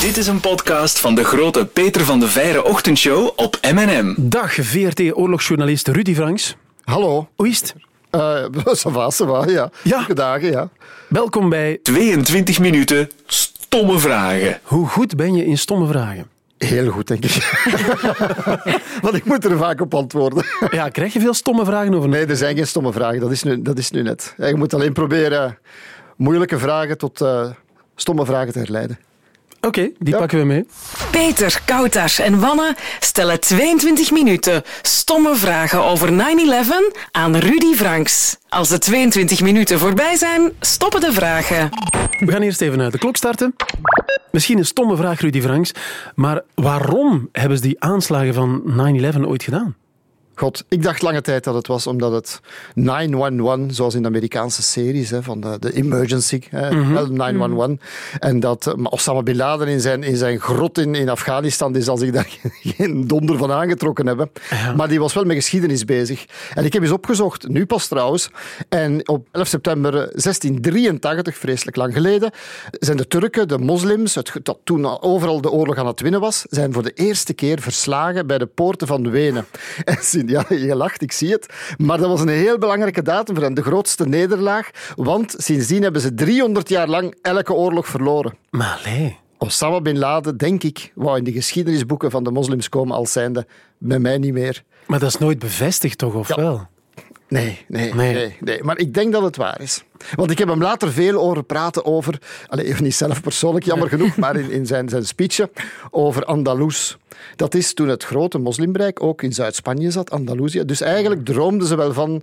Dit is een podcast van de grote Peter van de Veire ochtendshow op M&M. Dag, VRT-oorlogsjournalist Rudy Franks. Hallo. Hoe is het? Uh, ça va, ça va, ja. Ja. Dagen, ja. Welkom bij 22 minuten stomme vragen. Hoe goed ben je in stomme vragen? Heel goed, denk ik. Want ik moet er vaak op antwoorden. Ja, krijg je veel stomme vragen over? Nee, er zijn geen stomme vragen. Dat is nu, dat is nu net. Je moet alleen proberen moeilijke vragen tot uh, stomme vragen te herleiden. Oké, die Ja. pakken we mee. Peter, Koutas en Wanne stellen 22 minuten stomme vragen over 9-11 aan Rudy Franks. Als de 22 minuten voorbij zijn, stoppen de vragen. We gaan eerst even uit de klok starten. Misschien een stomme vraag, Rudy Franks, maar waarom hebben ze die aanslagen van 9-11 ooit gedaan? God, ik dacht lange tijd dat het was omdat het 911, zoals in de Amerikaanse series, hè, van de, de emergency, hè, wel 911. En dat eh, Osama Bin Laden in zijn, in zijn grot in, in Afghanistan, die zal zich daar geen donder van aangetrokken hebben. Ja. Maar die was wel met geschiedenis bezig. En ik heb eens opgezocht, nu pas trouwens. En op 11 september 1683, vreselijk lang geleden, zijn de Turken, de moslims, het, dat toen al overal de oorlog aan het winnen was, zijn voor de eerste keer verslagen bij de poorten van Wenen. En ja, je lacht, ik zie het. Maar dat was een heel belangrijke datum voor hen, de grootste nederlaag. Want sindsdien hebben ze 300 jaar lang elke oorlog verloren. Maar allee. Osama Bin Laden, denk ik, wou in de geschiedenisboeken van de moslims komen als zijnde met mij niet meer. Maar dat is nooit bevestigd, toch, of Ja. wel? Nee, nee, Nee. nee, nee, Maar ik denk dat het waar is. Want ik heb hem later veel horen praten over... Even niet zelf persoonlijk, jammer genoeg, maar in, in zijn, zijn speechje over Andalus. Dat is toen het grote moslimrijk ook in Zuid-Spanje zat, Andalusië. Dus eigenlijk droomden ze wel van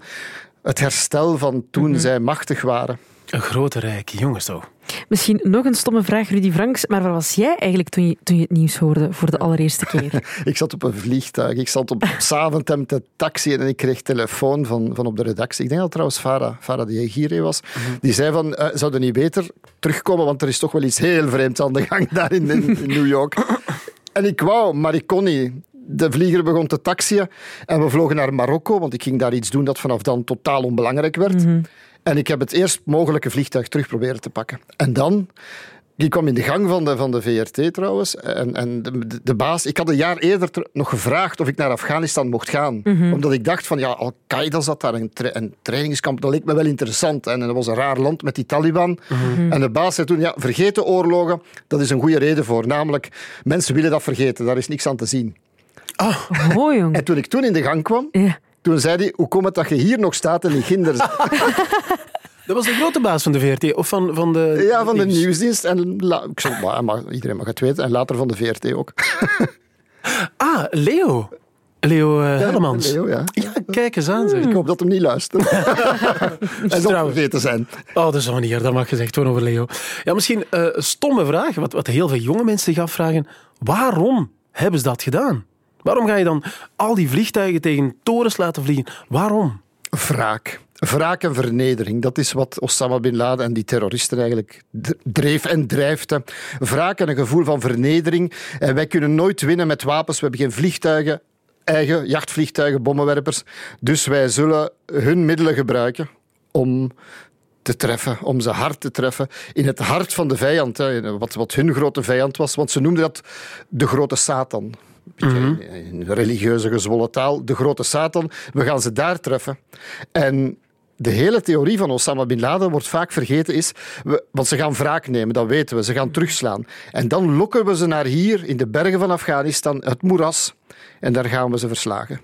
het herstel van toen zij machtig waren. Een grote rijk, jongens toch. Misschien nog een stomme vraag, Rudy Franks. Maar waar was jij eigenlijk toen je, toen je het nieuws hoorde voor de allereerste keer? Ik zat op een vliegtuig, ik zat op Zaventem te taxi en ik kreeg telefoon van, van op de redactie. Ik denk dat trouwens Farah, Farah die hier was. Die zei van, eh, zouden niet beter terugkomen, want er is toch wel iets heel vreemds aan de gang daar in, in, in New York. En ik wou, maar ik kon niet. De vlieger begon te taxiën en we vlogen naar Marokko, want ik ging daar iets doen dat vanaf dan totaal onbelangrijk werd. En ik heb het eerst mogelijke vliegtuig terug proberen te pakken. En dan die kwam in de gang van de, van de VRT trouwens. En, en de, baas... Ik had een jaar eerder ter- nog gevraagd of ik naar Afghanistan mocht gaan. Omdat ik dacht van, ja, Al-Qaeda zat daar, een, tra- een trainingskamp. Dat leek me wel interessant. En dat was een raar land met die Taliban. En de baas zei toen, ja, vergeet de oorlogen. Dat is een goede reden voor. Namelijk, mensen willen dat vergeten. Daar is niks aan te zien. Oh, jong. En toen ik toen in de gang kwam, Ja. Toen zei hij, hoe komt het dat je hier nog staat en niet ginder Dat was de grote baas van de VRT, of van, van de... Ja, van de nieuws. nieuwsdienst. En la- ik maar, maar iedereen mag het weten. En later van de VRT ook. Ah, Leo. Leo eh, Hellemans. Leo, ja. Ja, kijk eens aan. Zeg. Ik hoop dat hem niet luistert. Zal Trouwens. vergeten zijn. Oh, dat is wanneer, dat mag gezegd worden over Leo. Ja, misschien eh, een stomme vraag, wat, wat heel veel jonge mensen zich afvragen. Waarom hebben ze dat gedaan? Waarom ga je dan al die vliegtuigen tegen torens laten vliegen? Waarom? Wraak. Wraak en vernedering. Dat is wat Osama Bin Laden en die terroristen eigenlijk dreef en drijft. Wraak en een gevoel van vernedering. En wij kunnen nooit winnen met wapens. We hebben geen vliegtuigen, eigen jachtvliegtuigen, bommenwerpers. Dus wij zullen hun middelen gebruiken om te treffen, om ze hard te treffen. In het hart van de vijand, wat hun grote vijand was. Want ze noemden dat de grote Satan. Beetje in- in religieuze gezwollen taal. De grote Satan. We gaan ze daar treffen. En de hele theorie van Osama Bin Laden wordt vaak vergeten is... We, want ze gaan wraak nemen, dat weten we. Ze gaan terugslaan. En dan lokken we ze naar hier, in de bergen van Afghanistan, het moeras. En daar gaan we ze verslagen.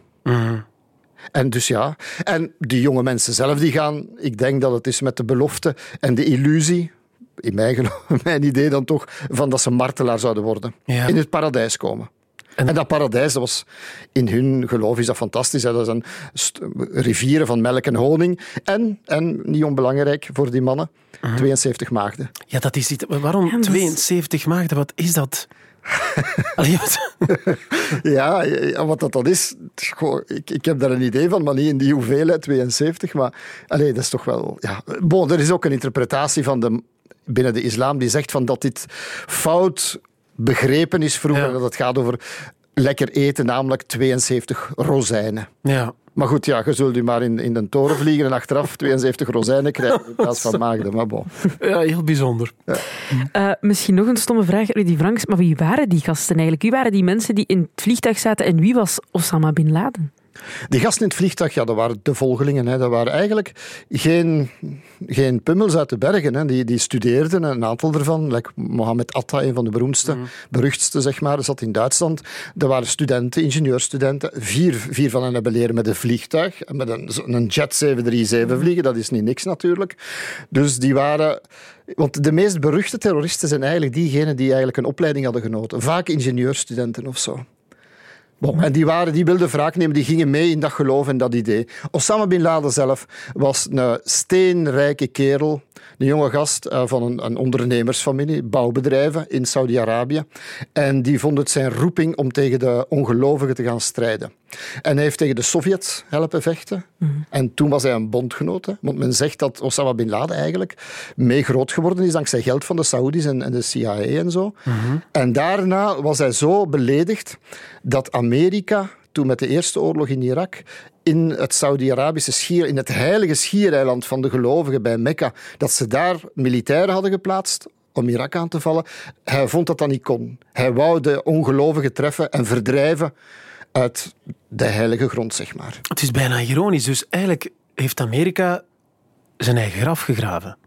En dus ja, en die jonge mensen zelf die gaan, ik denk dat het is met de belofte en de illusie, in mijn, idee dan toch, van dat ze martelaar zouden worden. Ja. In het paradijs komen. En, dat paradijs, dat was in hun geloof is dat fantastisch. Hè? Dat zijn rivieren van melk en honing. En, en niet onbelangrijk voor die mannen, 72 maagden. Ja, dat is iets. Waarom 72 maagden? Wat is dat? Allee, wat- Ja, ja, wat dat dan is, goh, ik, ik heb daar een idee van, maar niet in die hoeveelheid, 72. Maar allee, dat is toch wel... Ja. Bon, er is ook een interpretatie van de, binnen de islam die zegt van dat dit fout begrepen is vroeger. Ja. Dat het gaat over lekker eten, namelijk 72 rozijnen. Ja. Maar goed, ja, je zult u maar in, in de toren vliegen en achteraf 72 rozijnen krijgen in plaats van maagden. Maar bon. ja, heel bijzonder. Eh, misschien nog een stomme vraag, Rudy Franks. Maar wie waren die gasten eigenlijk? Wie waren die mensen die in het vliegtuig zaten en wie was Osama Bin Laden? Die gasten in het vliegtuig, ja, dat waren de volgelingen. Hè. Dat waren eigenlijk geen, geen pummels uit de bergen. Hè. Die, die studeerden, een aantal ervan. Like Mohammed Atta, een van de beroemdste, beruchtste, zeg maar, zat in Duitsland. Dat waren studenten, ingenieurstudenten. Vier, vier van hen hebben leren met een vliegtuig. Met een, een Jet 737 vliegen, dat is niet niks natuurlijk. Dus die waren... Want de meest beruchte terroristen zijn eigenlijk diegenen die eigenlijk een opleiding hadden genoten. Vaak ingenieurstudenten of zo. Bon, en die, waren, die wilden wraak nemen, die gingen mee in dat geloof en dat idee. Osama Bin Laden zelf was een steenrijke kerel, een jonge gast uh, van een, een, ondernemersfamilie, bouwbedrijven in Saudi-Arabië. En die vond het zijn roeping om tegen de ongelovigen te gaan strijden. En hij heeft tegen de Sovjets helpen vechten. Mm. En toen was hij een bondgenoot. Hè. Want men zegt dat Osama Bin Laden eigenlijk mee groot geworden is dankzij geld van de Saoedi's en, en de CIA en zo. Mm -hmm. En daarna was hij zo beledigd dat Amerika toen met de eerste oorlog in Irak in het Saudi-Arabische schier, in het heilige schiereiland van de gelovigen bij Mekka, dat ze daar militairen hadden geplaatst om Irak aan te vallen. Hij vond dat dat niet kon. Hij wou de ongelovigen treffen en verdrijven uit de heilige grond, zeg maar. Het is bijna ironisch. Dus eigenlijk heeft Amerika zijn eigen graf gegraven.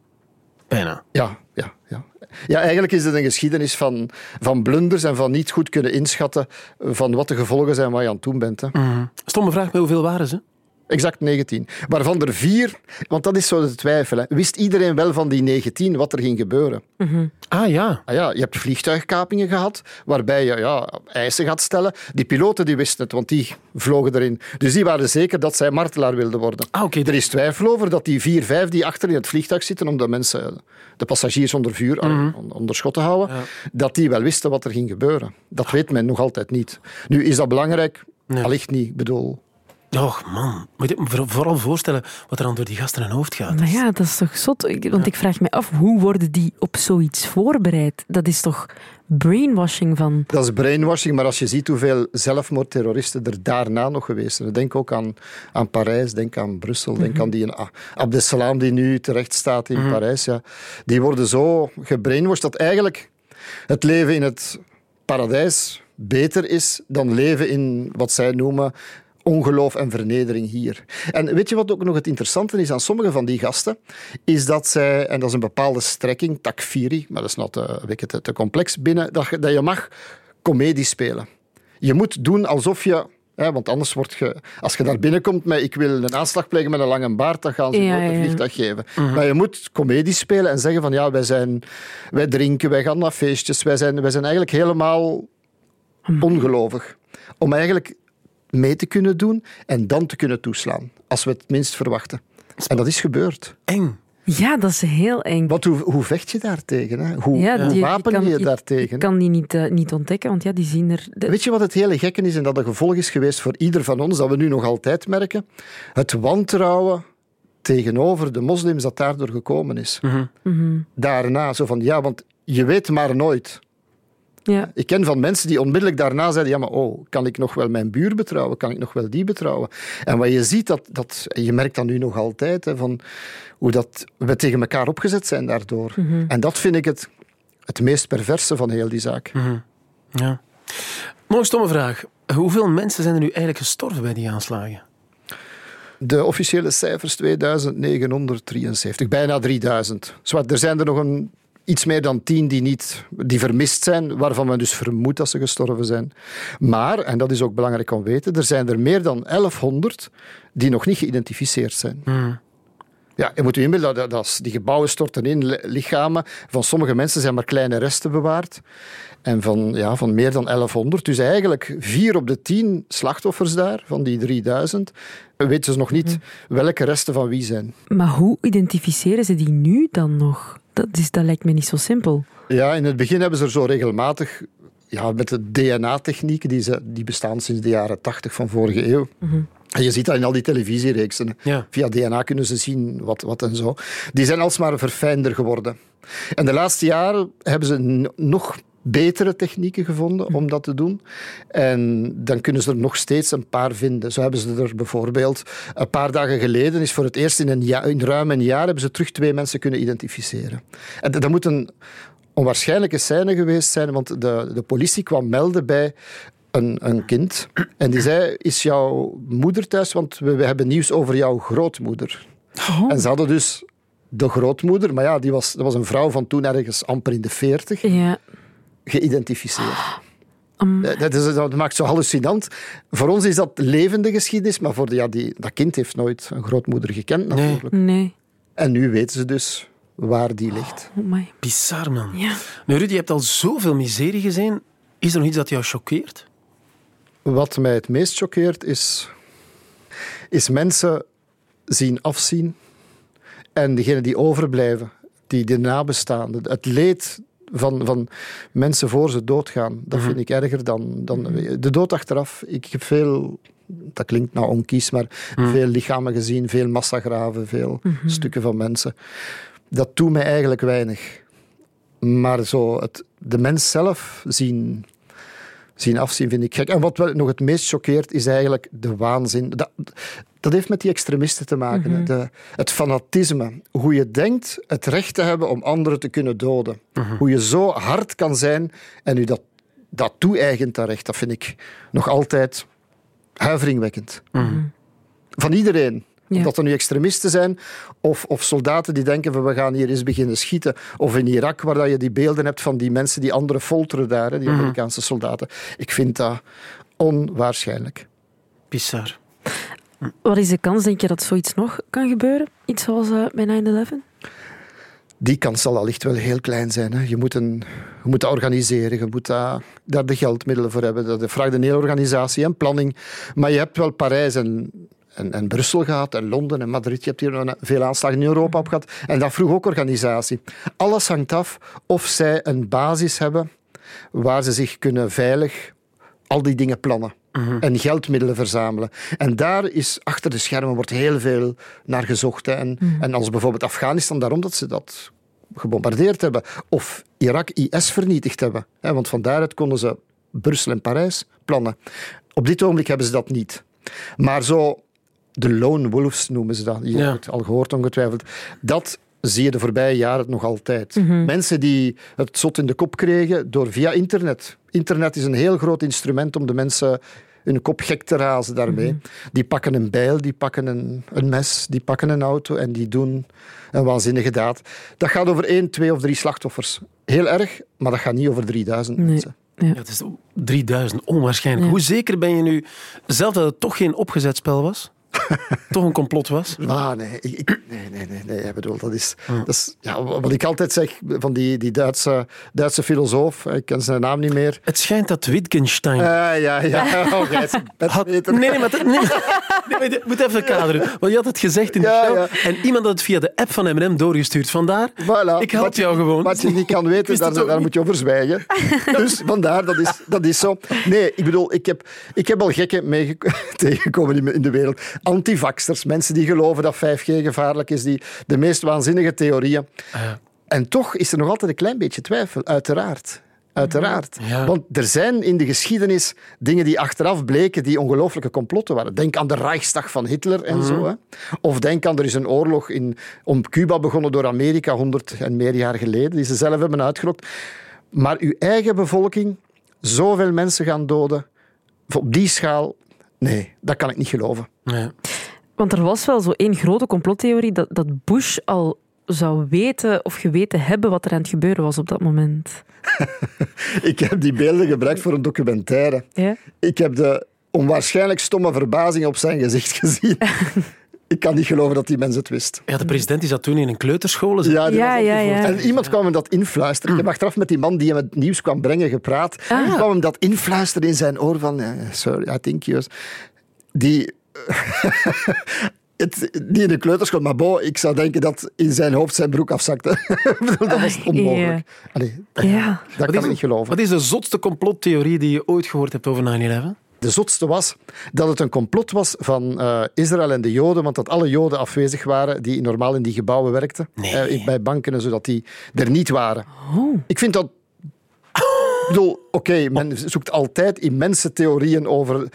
Bijna. Ja, ja, ja. Ja, eigenlijk is het een geschiedenis van, van blunders en van niet goed kunnen inschatten van wat de gevolgen zijn waar je aan toe bent. Hè. Mm. Stomme vraag, maar hoeveel waren ze? Exact 19. Waarvan er vier, want dat is zo de twijfel. Hè. Wist iedereen wel van die 19 wat er ging gebeuren? Mm -hmm. Ah ja. Ah, ja. Je hebt vliegtuigkapingen gehad, waarbij je ja, eisen gaat stellen. Die piloten die wisten het, want die vlogen erin. Dus die waren zeker dat zij martelaar wilden worden. Ah, okay. Er is twijfel over dat die vier, vijf die achter in het vliegtuig zitten om de mensen, de passagiers onder vuur, mm -hmm. onder schot te houden, ja. dat die wel wisten wat er ging gebeuren. Dat weet men nog altijd niet. Nu, is dat belangrijk? Nee. Allicht niet. Ik bedoel... Och man, moet je me vooral voorstellen wat er dan door die gasten in hun hoofd gaat. Maar ja, dat is toch zot? Want ja. ik vraag me af, hoe worden die op zoiets voorbereid? Dat is toch brainwashing van... Dat is brainwashing, maar als je ziet hoeveel zelfmoordterroristen er daarna nog geweest zijn. Denk ook aan, aan Parijs, denk aan Brussel, mm -hmm. denk aan die Abdeslam die nu terecht staat in mm -hmm. Parijs. Ja. Die worden zo gebrainwashed dat eigenlijk het leven in het paradijs beter is dan leven in wat zij noemen ongeloof en vernedering hier. En weet je wat ook nog het interessante is aan sommige van die gasten? Is dat zij, en dat is een bepaalde strekking, takfiri, maar dat is nog te, te, te complex binnen, dat je, dat je mag comedie spelen. Je moet doen alsof je want anders word je, als je daar binnenkomt met ik wil een aanslag plegen met een lange baard, dan gaan ze Ja, een ja, vliegtuig geven. Maar je moet comedie spelen en zeggen van ja, wij, zijn, wij drinken, wij gaan naar feestjes, wij zijn, wij zijn eigenlijk helemaal ongelovig. Om eigenlijk mee te kunnen doen en dan te kunnen toeslaan, als we het minst verwachten. En dat is gebeurd. Eng. Ja, dat is heel eng. Want hoe, hoe vecht je daartegen? Hè? Hoe, Ja, hoe die- wapen kan- je je je daartegen? Ik kan die niet, eh, niet ontdekken, want ja, die zien er... de- Weet je wat het hele gekke is en dat een gevolg is geweest voor ieder van ons, dat we nu nog altijd merken? Het wantrouwen tegenover de moslims dat daardoor gekomen is. Mhm. Daarna, zo van, ja, want je weet maar nooit. Ja. Ik ken van mensen die onmiddellijk daarna zeiden, ja, maar oh, kan ik nog wel mijn buur betrouwen? Kan ik nog wel die betrouwen? En wat je ziet, dat, dat, je merkt dat nu nog altijd, hè, van hoe dat we tegen elkaar opgezet zijn daardoor. En dat vind ik het, het meest perverse van heel die zaak. Ja. Nog een stomme vraag. Hoeveel mensen zijn er nu eigenlijk gestorven bij die aanslagen? De officiële cijfers 2973, bijna 3000. Zwart, er zijn er nog een, iets meer dan 10 die, niet, die vermist zijn, waarvan men dus vermoedt dat ze gestorven zijn. Maar, en dat is ook belangrijk om te weten, er zijn er meer dan 1100 die nog niet geïdentificeerd zijn. Ja, je moet je inbeelden, dat, dat, die gebouwen storten in, li- lichamen. Van sommige mensen zijn maar kleine resten bewaard. En van, ja, van meer dan 1100. Dus eigenlijk vier op de tien slachtoffers daar, van die 3000, weten ze nog niet welke resten van wie zijn. Maar hoe identificeren ze die nu dan nog? Dat, is, dat lijkt me niet zo simpel. Ja, in het begin hebben ze er zo regelmatig ja, met de DNA-technieken, die, ze- die bestaan sinds de jaren 80 van vorige eeuw. En je ziet dat in al die televisiereeksen. Ja. Via DNA kunnen ze zien wat, wat en zo. Die zijn alsmaar verfijnder geworden. En de laatste jaren hebben ze nog betere technieken gevonden om dat te doen. En dan kunnen ze er nog steeds een paar vinden. Zo hebben ze er bijvoorbeeld een paar dagen geleden, is voor het eerst in, een jaar, in ruim een jaar, hebben ze terug twee mensen kunnen identificeren. En dat moet een onwaarschijnlijke scène geweest zijn, want de, de politie kwam melden bij een, een kind. En die zei, is jouw moeder thuis? Want we, we hebben nieuws over jouw grootmoeder. En ze hadden dus de grootmoeder, maar ja, die was, dat was een vrouw van toen ergens amper in de veertig, Ja. Geïdentificeerd. Eh, Dat, is, dat maakt zo hallucinant. Voor ons is dat levende geschiedenis, maar voor de, ja, die, dat kind heeft nooit een grootmoeder gekend natuurlijk. Nee. En nu weten ze dus waar die ligt. Oh my. Bizar, man. Ja. Nu, Rudy, je hebt al zoveel miserie gezien. Is er nog iets dat jou choqueert? Wat mij het meest choqueert is, is mensen zien afzien en degenen die overblijven, die de nabestaanden, het leed van, van mensen voor ze doodgaan, dat vind ik erger dan, dan de dood achteraf. Ik heb veel, dat klinkt nou onkies, maar veel lichamen gezien, veel massagraven, veel stukken van mensen. Dat doet mij eigenlijk weinig. Maar zo het, de mens zelf zien zien afzien, vind ik gek. En wat wel nog het meest choqueert, is eigenlijk de waanzin. Dat, dat heeft met die extremisten te maken. hè. De, het fanatisme. Hoe je denkt het recht te hebben om anderen te kunnen doden. Hoe je zo hard kan zijn en u dat, dat toe-eigent, dat recht. Dat vind ik nog altijd huiveringwekkend. Van iedereen. Ja. Of dat er nu extremisten zijn, of, of soldaten die denken van we gaan hier eens beginnen schieten. Of in Irak, waar dat je die beelden hebt van die mensen die anderen folteren daar, hè, die Amerikaanse soldaten. Ik vind dat onwaarschijnlijk. Bizar. Wat is de kans, denk je, dat zoiets nog kan gebeuren? Iets zoals eh, bij 9-11? Die kans zal allicht wel heel klein zijn. Hè. Je, moet een, je moet dat organiseren, je moet daar, daar de geldmiddelen voor hebben. Dat vraagt een hele organisatie en planning. Maar je hebt wel Parijs en, en, en Brussel gehad, en Londen en Madrid. Je hebt hier veel aanslagen in Europa op gehad. En dat vroeg ook organisatie. Alles hangt af of zij een basis hebben waar ze zich kunnen veilig al die dingen plannen. En geldmiddelen verzamelen. En daar is achter de schermen wordt heel veel naar gezocht. Hè. En, en als bijvoorbeeld Afghanistan, daarom dat ze dat gebombardeerd hebben. Of Irak IS vernietigd hebben. Hè. Want van daaruit konden ze Brussel en Parijs plannen. Op dit ogenblik hebben ze dat niet. Maar zo, de lone wolves noemen ze dat. Je Ja. hebt het al gehoord ongetwijfeld. Dat zie je de voorbije jaren nog altijd. Mensen die het zot in de kop kregen door via internet. Internet is een heel groot instrument om de mensen hun kop gek te razen daarmee. Die pakken een bijl, die pakken een, een mes, die pakken een auto en die doen een waanzinnige daad. Dat gaat over één, twee of drie slachtoffers. Heel erg, maar dat gaat niet over 3000 Nee. mensen. Ja. Ja, het is 3000, onwaarschijnlijk. Ja. Hoe zeker ben je nu zelf dat het toch geen opgezet spel was? toch een complot was? Ah, nee, ik, nee, nee, nee, nee. Ik bedoel, dat is, dat is ja, wat ik altijd zeg van die, die Duitse, Duitse filosoof, ik ken zijn naam niet meer. Het schijnt dat Wittgenstein... Ah, ja, ja. Oh, een had, nee, nee, maar, dat- nee, nee, je moet even kaderen. Want je had het gezegd in de Ja, show. ja. En iemand had het via de app van M&M doorgestuurd. Vandaar, Voilà. ik help je- jou gewoon. Wat je niet kan weten, daar, niet. moet je over zwijgen. Dus vandaar, dat is, dat is zo. Nee, ik bedoel, ik heb, ik heb al gekken mee tegengekomen in, de wereld. Antivaxers, mensen die geloven dat 5G gevaarlijk is, die de meest waanzinnige theorieën. En toch is er nog altijd een klein beetje twijfel, uiteraard. Uiteraard. Ja. Want er zijn in de geschiedenis dingen die achteraf bleken die ongelooflijke complotten waren. Denk aan de Reichstag van Hitler en zo. Hè. Of denk aan, er is een oorlog in, om Cuba begonnen door Amerika honderd en meer jaar geleden, die ze zelf hebben uitgelokt. Maar uw eigen bevolking, zoveel mensen gaan doden, op die schaal, nee, dat kan ik niet geloven. Ja. Want er was wel zo één grote complottheorie dat, dat Bush al zou weten of geweten hebben wat er aan het gebeuren was op dat moment. Ik heb die beelden gebruikt voor een documentaire. Ja? Ik heb de onwaarschijnlijk stomme verbazing op zijn gezicht gezien. ik kan niet geloven dat die mens het wist. ja, de president is dat toen in een kleuterschool. is- Ja, Ja, ja. En iemand kwam hem dat influisteren. Ik heb achteraf met die man die hem het nieuws kwam brengen gepraat. Ah. Die kwam hem dat influisteren in zijn oor van... eh, Sorry, I think you... Die... Het, niet in de kleuterschool, maar bo, ik zou denken dat in zijn hoofd zijn broek afzakte. Ik bedoel, dat was onmogelijk. Allee, dat, Ja. dat Wat kan is, ik niet geloven. wat is de zotste complottheorie die je ooit gehoord hebt over 9-11? De zotste was dat het een complot was van eh, Israël en de Joden, want dat alle Joden afwezig waren die normaal in die gebouwen werkten, Nee. eh, bij banken en zo, dat die er niet waren. Oh. Ik vind dat bedoel, oké, men zoekt altijd immense theorieën over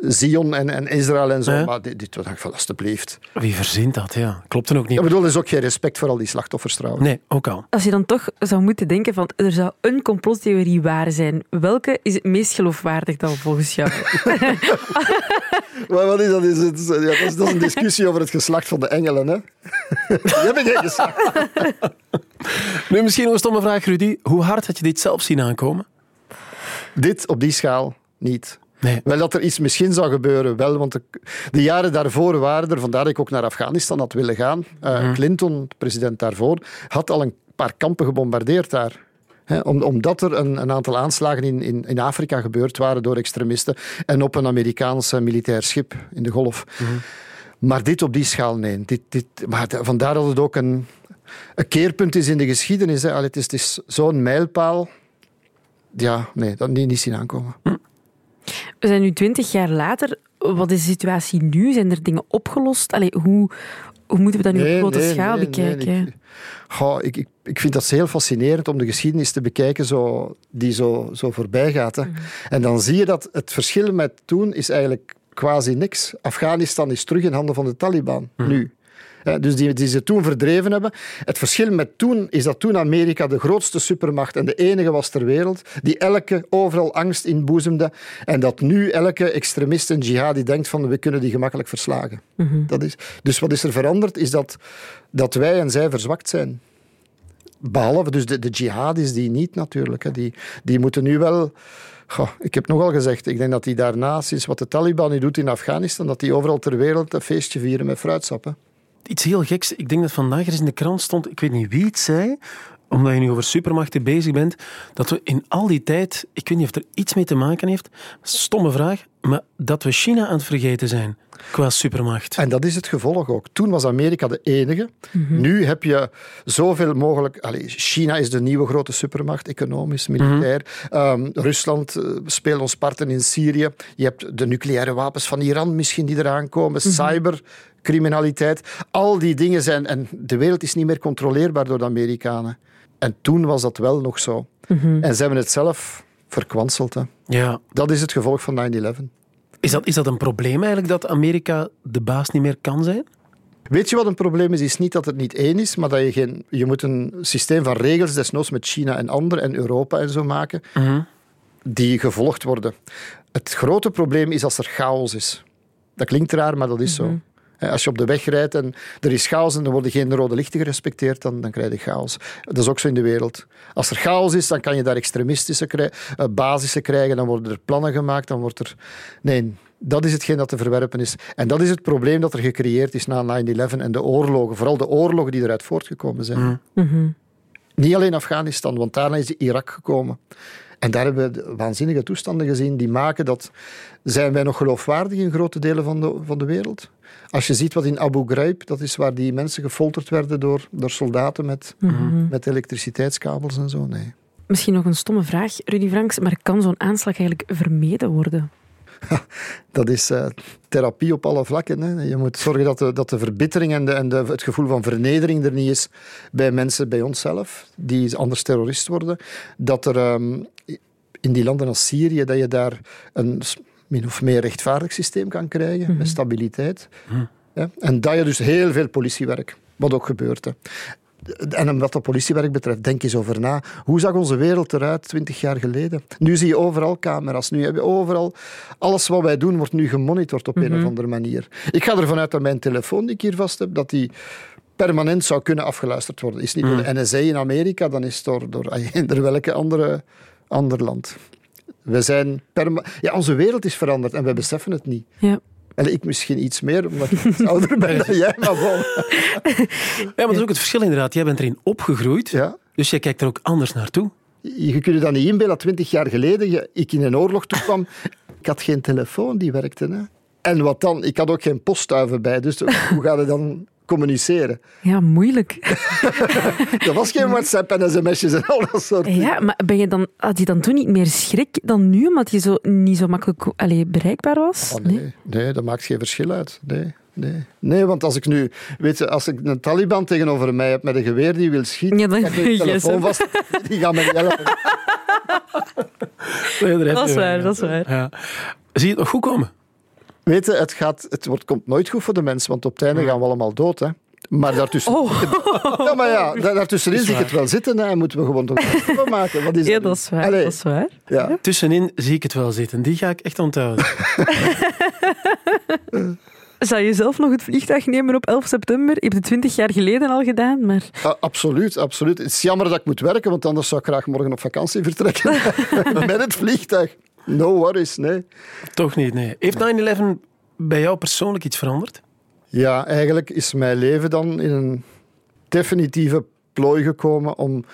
Zion en, en Israël en zo, Ja. maar dit, dit dacht ik van, alstublieft. Wie verzint dat? Ja, klopt er ook niet. Ik bedoel, er is ook geen respect voor al die slachtoffers trouwens. Nee, ook al. Als je dan toch zou moeten denken van er zou een complottheorie waar zijn, welke is het meest geloofwaardig dan volgens jou? Maar wat is dat? Is het, ja, dat, is, dat is een discussie over het geslacht van de engelen. Hè? Die hebben geen geslacht. Nu, misschien nog een stomme vraag, Rudy. Hoe hard had je dit zelf zien aankomen? Dit op die schaal niet. Nee. Wel dat er iets misschien zou gebeuren, wel, want de, de jaren daarvoor waren er, vandaar dat ik ook naar Afghanistan had willen gaan. Eh, Clinton, de president daarvoor, had al een paar kampen gebombardeerd daar. Om, omdat er een, een aantal aanslagen in, in, in Afrika gebeurd waren door extremisten en op een Amerikaans militair schip in de golf. Maar dit op die schaal, nee. Dit, dit, maar vandaar dat het ook een, een keerpunt is in de geschiedenis. Hè. Het is, het is zo'n mijlpaal. Ja, nee, dat niet, niet zien aankomen. We zijn nu twintig jaar later. Wat is de situatie nu? Zijn er dingen opgelost? Allee, hoe, hoe moeten we dat nu op grote nee, schaal nee, bekijken? nee, ik, Goh, ik, ik, ik vind dat heel fascinerend om de geschiedenis te bekijken zo, die zo, zo voorbij gaat. Hè. Mhm. En dan zie je dat het verschil met toen is eigenlijk quasi niks. Afghanistan is terug in handen van de Taliban, Mhm. nu. Hè, dus die, die ze toen verdreven hebben. Het verschil met toen is dat toen Amerika de grootste supermacht en de enige was ter wereld, die elke overal angst inboezemde. En dat nu elke extremist en jihadi denkt van we kunnen die gemakkelijk verslagen. Dat is, dus wat is er veranderd? Is dat, dat wij en zij verzwakt zijn. Behalve dus de, de jihadis die niet natuurlijk. Hè. Die, die moeten nu wel... Goh, ik heb nogal gezegd, ik denk dat die daarna, sinds wat de Taliban nu doet in Afghanistan, dat die overal ter wereld een feestje vieren met fruitsap. Iets heel geks. Ik denk dat vandaag er eens in de krant stond, ik weet niet wie het zei, omdat je nu over supermachten bezig bent, dat we in al die tijd, ik weet niet of er iets mee te maken heeft, stomme vraag, maar dat we China aan het vergeten zijn qua supermacht. En dat is het gevolg ook. Toen was Amerika de enige. Nu heb je zoveel mogelijk. Allee, China is de nieuwe grote supermacht, economisch, militair. Ehm, Rusland eh, speelt ons parten in Syrië. Je hebt de nucleaire wapens van Iran misschien die eraan komen. Cybercriminaliteit. Al die dingen zijn. En de wereld is niet meer controleerbaar door de Amerikanen. En toen was dat wel nog zo. En ze hebben het zelf verkwanseld. Hè. Ja. Dat is het gevolg van 9-11. Is dat, is dat een probleem eigenlijk, dat Amerika de baas niet meer kan zijn? Weet je wat een probleem is? Is niet dat het niet één is, maar dat je geen... Je moet een systeem van regels, desnoods met China en anderen en Europa en zo maken, die gevolgd worden. Het grote probleem is als er chaos is. Dat klinkt raar, maar dat is zo. Als je op de weg rijdt en er is chaos en er worden geen rode lichten gerespecteerd, dan, dan krijg je chaos. Dat is ook zo in de wereld. Als er chaos is, dan kan je daar extremistische krij- eh, basissen krijgen, dan worden er plannen gemaakt, dan wordt er... Nee, dat is hetgeen dat te verwerpen is. En dat is het probleem dat er gecreëerd is na 9-11 en de oorlogen, vooral de oorlogen die eruit voortgekomen zijn. Niet alleen Afghanistan, want daarna is Irak gekomen. En daar hebben we waanzinnige toestanden gezien die maken dat... Zijn wij nog geloofwaardig in grote delen van de, van de wereld? Als je ziet wat in Abu Ghraib, dat is waar die mensen gefolterd werden door, door soldaten met, met elektriciteitskabels en zo. Nee. Misschien nog een stomme vraag, Rudy Franks, maar kan zo'n aanslag eigenlijk vermeden worden? Dat is eh, therapie op alle vlakken. Hè. Je moet zorgen dat de, dat de verbittering en, de, en de, het gevoel van vernedering er niet is bij mensen bij onszelf, die anders terrorist worden. Dat er ehm, in die landen als Syrië, dat je daar een min of meer rechtvaardig systeem kan krijgen, met stabiliteit. Ja. En dat je dus heel veel politiewerk, wat ook gebeurt. Hè. En wat dat politiewerk betreft, denk eens over na. Hoe zag onze wereld eruit twintig jaar geleden? Nu zie je overal camera's. Nu heb je overal... Alles wat wij doen wordt nu gemonitord op een of andere manier. Ik ga ervan uit dat mijn telefoon die ik hier vast heb, dat die permanent zou kunnen afgeluisterd worden. Is niet door de NSA in Amerika, dan is het door, door welke andere ander land. We zijn ja, onze wereld is veranderd en wij beseffen het niet. Ja. En ik misschien iets meer, omdat ik iets ouder ben dan jij, maar. Ja, maar dat is ook het verschil inderdaad. Jij bent erin opgegroeid, Ja. dus jij kijkt er ook anders naartoe. Je kunt je dat niet inbeelden dat twintig jaar geleden ik in een oorlog toekwam. ik had geen telefoon die werkte. Hè. En wat dan? Ik had ook geen postduiven bij, dus hoe ga je dan communiceren? Ja, moeilijk. Er was geen WhatsApp en sms'jes en al dat soort dingen. Ja, maar ben je dan, had je dan toen niet meer schrik dan nu, omdat je zo niet zo makkelijk allee, bereikbaar was? Oh, nee. nee, dat maakt geen verschil uit. Nee, nee. nee, want als ik nu, weet je, als ik een Taliban tegenover mij heb met een geweer die wil schieten, Ja, dan ik heb yes, telefoon vast, die gaan me helpen. Nee, Dat is waar, dat is waar. Ja. Zie je het nog goed komen? Weet je, het, gaat, het wordt, komt nooit goed voor de mensen, want op het einde gaan we allemaal dood. Hè. Maar daartussen, Oh, ja, maar ja, daar- daartussenin zie ik het wel zitten hè, en moeten we gewoon toch van maken. Wat is ja, dat, is waar. Allee, Dat is waar. ja. Tussenin zie ik het wel zitten. Die ga ik echt onthouden. Zou je zelf nog het vliegtuig nemen op 11 september? Je hebt het 20 jaar geleden al gedaan, maar... Absoluut, absoluut. Het is jammer dat ik moet werken, want anders zou ik graag morgen op vakantie vertrekken. Met het vliegtuig. No worries, nee. Toch niet, nee. Heeft 9-11 bij jou persoonlijk iets veranderd? Ja, eigenlijk is mijn leven dan in een definitieve plooi gekomen om...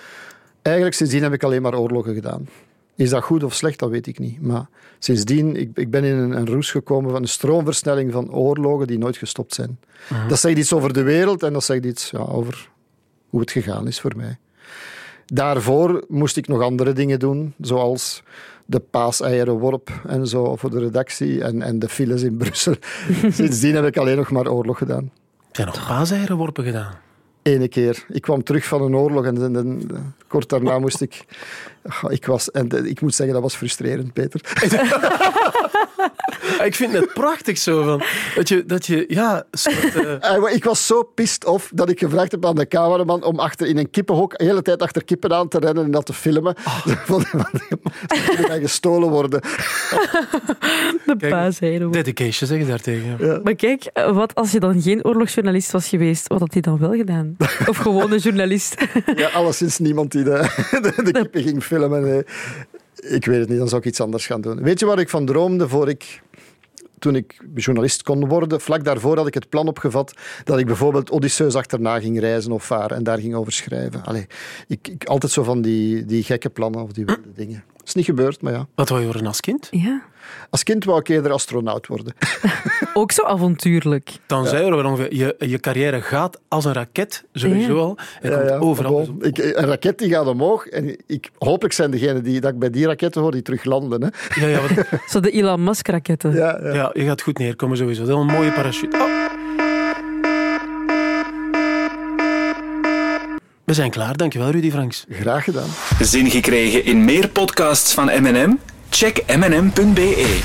Eigenlijk sindsdien heb ik alleen maar oorlogen gedaan. Is dat goed of slecht, dat weet ik niet. Maar sindsdien, ik, ik ben in een, een roes gekomen van een stroomversnelling van oorlogen die nooit gestopt zijn. Dat zegt iets over de wereld en dat zegt iets ja, over hoe het gegaan is voor mij. Daarvoor moest ik nog andere dingen doen, zoals de paaseierenworp en zo voor de redactie en, en de files in Brussel. Sindsdien heb ik alleen nog maar oorlog gedaan. Zijn nog paaseieren gedaan. Ene keer. Ik kwam terug van een oorlog en, en- en kort daarna moest ik... Ik, was, en ik moet zeggen, dat was frustrerend, Peter. Ik vind het prachtig zo. Van, dat, je, dat je, ja, soort, eh, Eh, Ik was zo pissed off dat ik gevraagd heb aan de cameraman om achter in een kippenhok de hele tijd achter kippen aan te rennen en dat te filmen. Van, van, Ze kunnen mij gestolen worden. De Kijk, paaseieren. dedication zeg je daartegen. Maar kijk, eh, wat als je dan geen oorlogsjournalist was geweest, wat had hij dan wel gedaan? Of gewoon een journalist? Ja, alleszins niemand die de, de, de kippen ging filmen. nee. Ik weet het niet, dan zou ik iets anders gaan doen. Weet je waar ik van droomde voor ik, toen ik journalist kon worden? Vlak daarvoor had ik het plan opgevat dat ik bijvoorbeeld Odysseus achterna ging reizen of varen en daar ging over schrijven. Allee, ik, ik, altijd zo van die, die gekke plannen of die wilde dingen. Dat is niet gebeurd, maar ja. Wat wou je worden als kind? Ja. Als kind wou ik eerder astronaut worden. Ook zo avontuurlijk. Dan zei er wel ongeveer, je, je carrière gaat als een raket, sowieso Ja. al. En overal. bon, ik, een raket die gaat omhoog en ik, hopelijk zijn degenen die dat ik bij die raketten hoor die terug landen. Hè. Ja, ja, want- Zo de Elon Musk-raketten. Ja, ja. ja, je gaat goed neerkomen sowieso. Dat is wel een mooie parachute. Oh. We zijn klaar, dankjewel Rudy Franks. Graag gedaan. Zin gekregen in meer podcasts van M&M? Check mnm.be.